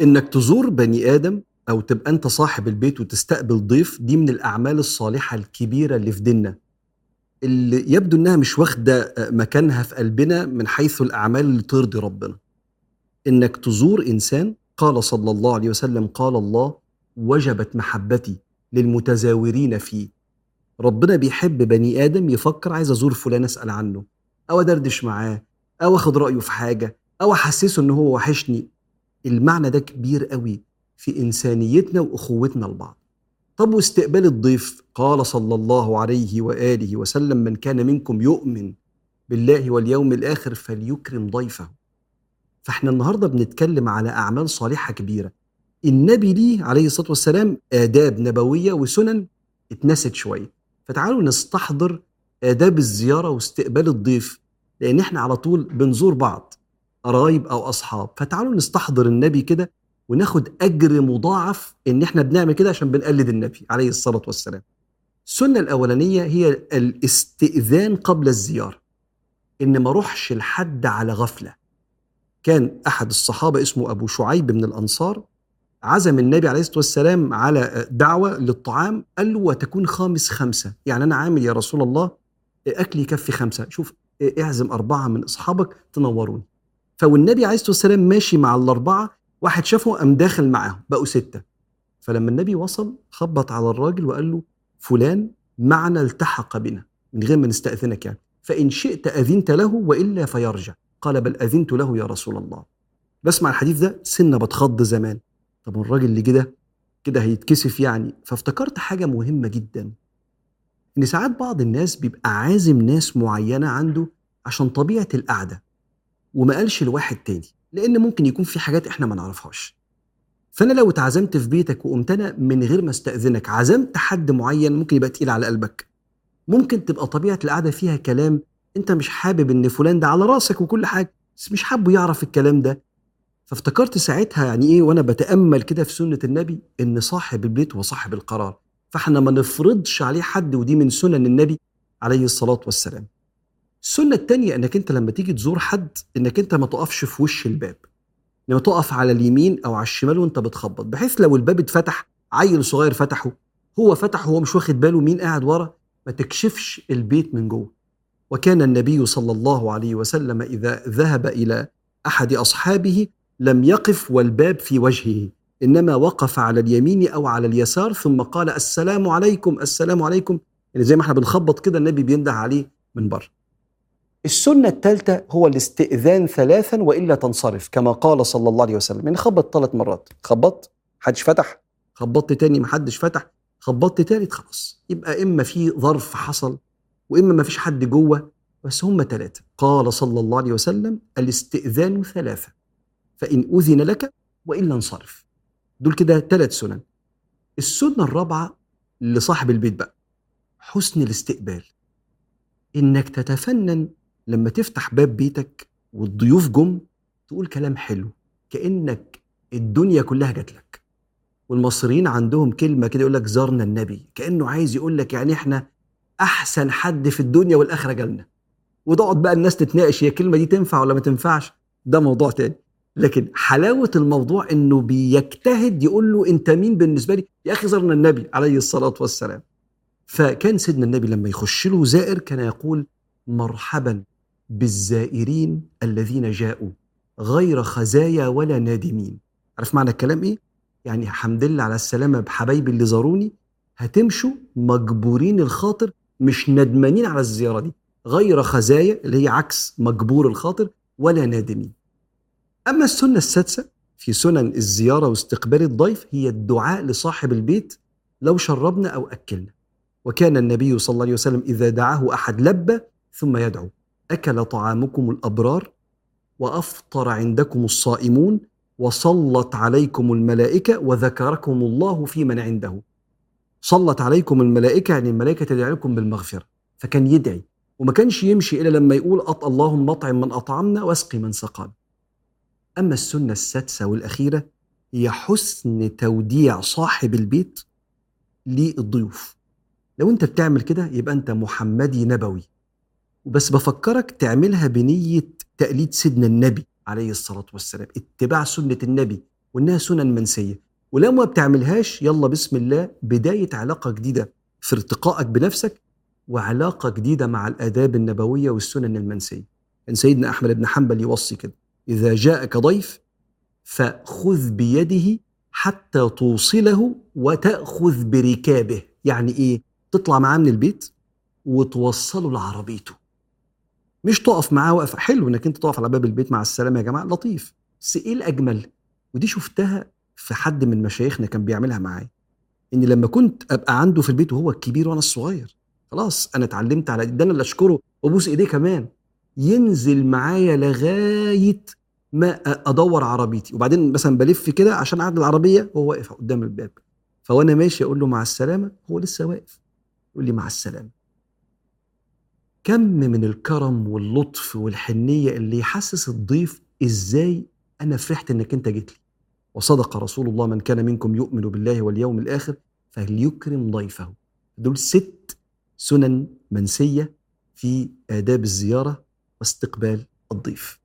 إنك تزور بني آدم أو تبقى أنت صاحب البيت وتستقبل ضيف دي من الأعمال الصالحة الكبيرة اللي في ديننا. اللي يبدو إنها مش واخدة مكانها في قلبنا من حيث الأعمال اللي ترضي ربنا. إنك تزور إنسان قال صلى الله عليه وسلم قال الله وجبت محبتي للمتزاورين فيه. ربنا بيحب بني آدم يفكر عايز أزور فلان أسأل عنه أو أدردش معاه أو أخد رأيه في حاجة أو أحسسه إن هو وحشني. المعنى ده كبير قوي في إنسانيتنا وأخوتنا لبعض. طب واستقبال الضيف؟ قال صلى الله عليه وآله وسلم من كان منكم يؤمن بالله واليوم الآخر فليكرم ضيفه. فإحنا النهارده بنتكلم على أعمال صالحة كبيرة. النبي ليه عليه الصلاة والسلام آداب نبوية وسنن اتنست شوية. فتعالوا نستحضر آداب الزيارة واستقبال الضيف لأن إحنا على طول بنزور بعض. قرايب أو أصحاب. فتعالوا نستحضر النبي كده وناخد أجر مضاعف إن إحنا بنعمل كده عشان بنقلد النبي عليه الصلاة والسلام. السنة الأولانية هي الاستئذان قبل الزيارة. إن ما اروحش لحد على غفلة. كان أحد الصحابة اسمه أبو شعيب من الأنصار عزم النبي عليه الصلاة والسلام على دعوة للطعام قال له وتكون خامس خمسة. يعني أنا عامل يا رسول الله أكلي يكفي خمسة. شوف اعزم أربعة من أصحابك تنوروني. فالنبي عليه الصلاة والسلام ماشي مع الأربعة واحد شافه قام داخل معاهم بقوا ستة. فلما النبي وصل خبط على الراجل وقال له فلان معنا التحق بنا من غير ما نستأذنك يعني. فإن شئت أذنت له وإلا فيرجع. قال بل أذنت له يا رسول الله. بسمع الحديث ده سنة بتخض زمان. طب الراجل اللي كده كده هيتكسف يعني. فافتكرت حاجة مهمة جدا إن ساعات بعض الناس بيبقى عازم ناس معينة عنده عشان طبيعة القعدة. وما قالش لواحد تاني لأن ممكن يكون في حاجات إحنا ما نعرفهاش. فأنا لو اتعزمت في بيتك وقمت أنا من غير ما استأذنك عزمت حد معين ممكن يبقى تقيل على قلبك. ممكن تبقى طبيعة القعدة فيها كلام أنت مش حابب إن فلان ده على رأسك وكل حاجة بس مش حابه يعرف الكلام ده. فافتكرت ساعتها يعني إيه وأنا بتأمل كده في سنة النبي إن صاحب البيت هو صاحب القرار. فإحنا ما نفرضش عليه حد ودي من سنن النبي عليه الصلاة والسلام. السنة الثانية إنك أنت لما تيجي تزور حد إنك أنت ما تقفش في وش الباب. لما تقف على اليمين أو على الشمال وأنت بتخبط. بحيث لو الباب اتفتح عيل صغير فتحه هو فتحه وهو مش واخد باله مين قاعد ورا؟ ما تكشفش البيت من جوه. وكان النبي صلى الله عليه وسلم إذا ذهب إلى أحد أصحابه لم يقف والباب في وجهه إنما وقف على اليمين أو على اليسار ثم قال السلام عليكم السلام عليكم. يعني زي ما إحنا بنخبط كده النبي بينده عليه من بره. السنة الثالثة هو الاستئذان ثلاثا وإلا تنصرف كما قال صلى الله عليه وسلم. يعني خبط ثلاث مرات. خبطت محدش فتح. خبطت تاني محدش فتح. خبطت تالت خلاص. يبقى إما في ظرف حصل وإما ما فيش حد جوه بس هم ثلاثة. قال صلى الله عليه وسلم الاستئذان ثلاثة. فإن أذن لك وإلا انصرف. دول كده ثلاث سنن. السنة الرابعة لصاحب البيت بقى حسن الاستقبال. إنك تتفنن لما تفتح باب بيتك والضيوف جم تقول كلام حلو كأنك الدنيا كلها جات لك. والمصريين عندهم كلمة كده يقول لك زارنا النبي كأنه عايز يقول لك يعني إحنا أحسن حد في الدنيا والآخرة جالنا. وتقعد بقى الناس تتناقش هي الكلمة دي تنفع ولا ما تنفعش؟ ده موضوع تاني. لكن حلاوة الموضوع إنه بيجتهد يقول له أنت مين بالنسبة لي؟ يا أخي زارنا النبي عليه الصلاة والسلام. فكان سيدنا النبي لما يخش له زائر كان يقول مرحبا بالزائرين الذين جاءوا غير خزايا ولا نادمين. عارف معنى الكلام إيه؟ يعني حمد لله على السلامة بحبايبي اللي زاروني هتمشوا مجبورين الخاطر مش ندمانين على الزيارة دي. غير خزايا اللي هي عكس مجبور الخاطر ولا نادمين. أما السنة السادسة في سنن الزيارة واستقبال الضيف هي الدعاء لصاحب البيت لو شربنا أو أكلنا. وكان النبي صلى الله عليه وسلم إذا دعاه أحد لبى ثم يدعو. أكل طعامكم الأبرار وأفطر عندكم الصائمون وصلت عليكم الملائكة وذكركم الله في من عنده. صلت عليكم الملائكة يعني الملائكة تدعي لكم بالمغفرة. فكان يدعي وما كانش يمشي إلا لما يقول أط اللهم أطعم من أطعمنا واسقي من سقانا. أما السنة السادسة والأخيرة هي حسن توديع صاحب البيت للضيوف. لو أنت بتعمل كده يبقى أنت محمدي نبوي. وبس بفكرك تعملها بنية تقليد سيدنا النبي عليه الصلاة والسلام اتباع سنة النبي وإنها سنن منسية. ولو ما بتعملهاش يلا بسم الله بداية علاقة جديدة في ارتقائك بنفسك وعلاقة جديدة مع الآداب النبوية والسنن المنسية. كان سيدنا أحمد بن حنبل يوصي كده إذا جاءك ضيف فخذ بيده حتى توصله وتأخذ بركابه. يعني إيه؟ تطلع معاه من البيت وتوصله لعربيته. مش تقف معاه وقف حلو إنك أنت تقف على باب البيت مع السلامة يا جماعة لطيف. بس إيه الأجمل؟ ودي شفتها في حد من مشايخنا كان بيعملها معايا ان لما كنت أبقى عنده في البيت وهو الكبير وأنا الصغير خلاص أنا اتعلمت على ده أنا اللي أشكره وأبوس إيديه كمان. ينزل معايا لغاية ما أدور عربيتي. وبعدين مثلا بلف كده عشان اعدل العربية وهو واقف قدام الباب. فوأنا ماشي أقول له مع السلامة هو لسه واقف. يقول لي مع السلامة. كم من الكرم واللطف والحنية اللي يحسس الضيف إزاي أنا فرحت إنك أنت جيت لي. وصدق رسول الله من كان منكم يؤمن بالله واليوم الآخر فليكرم ضيفه. دول ست سنن منسية في آداب الزيارة واستقبال الضيف.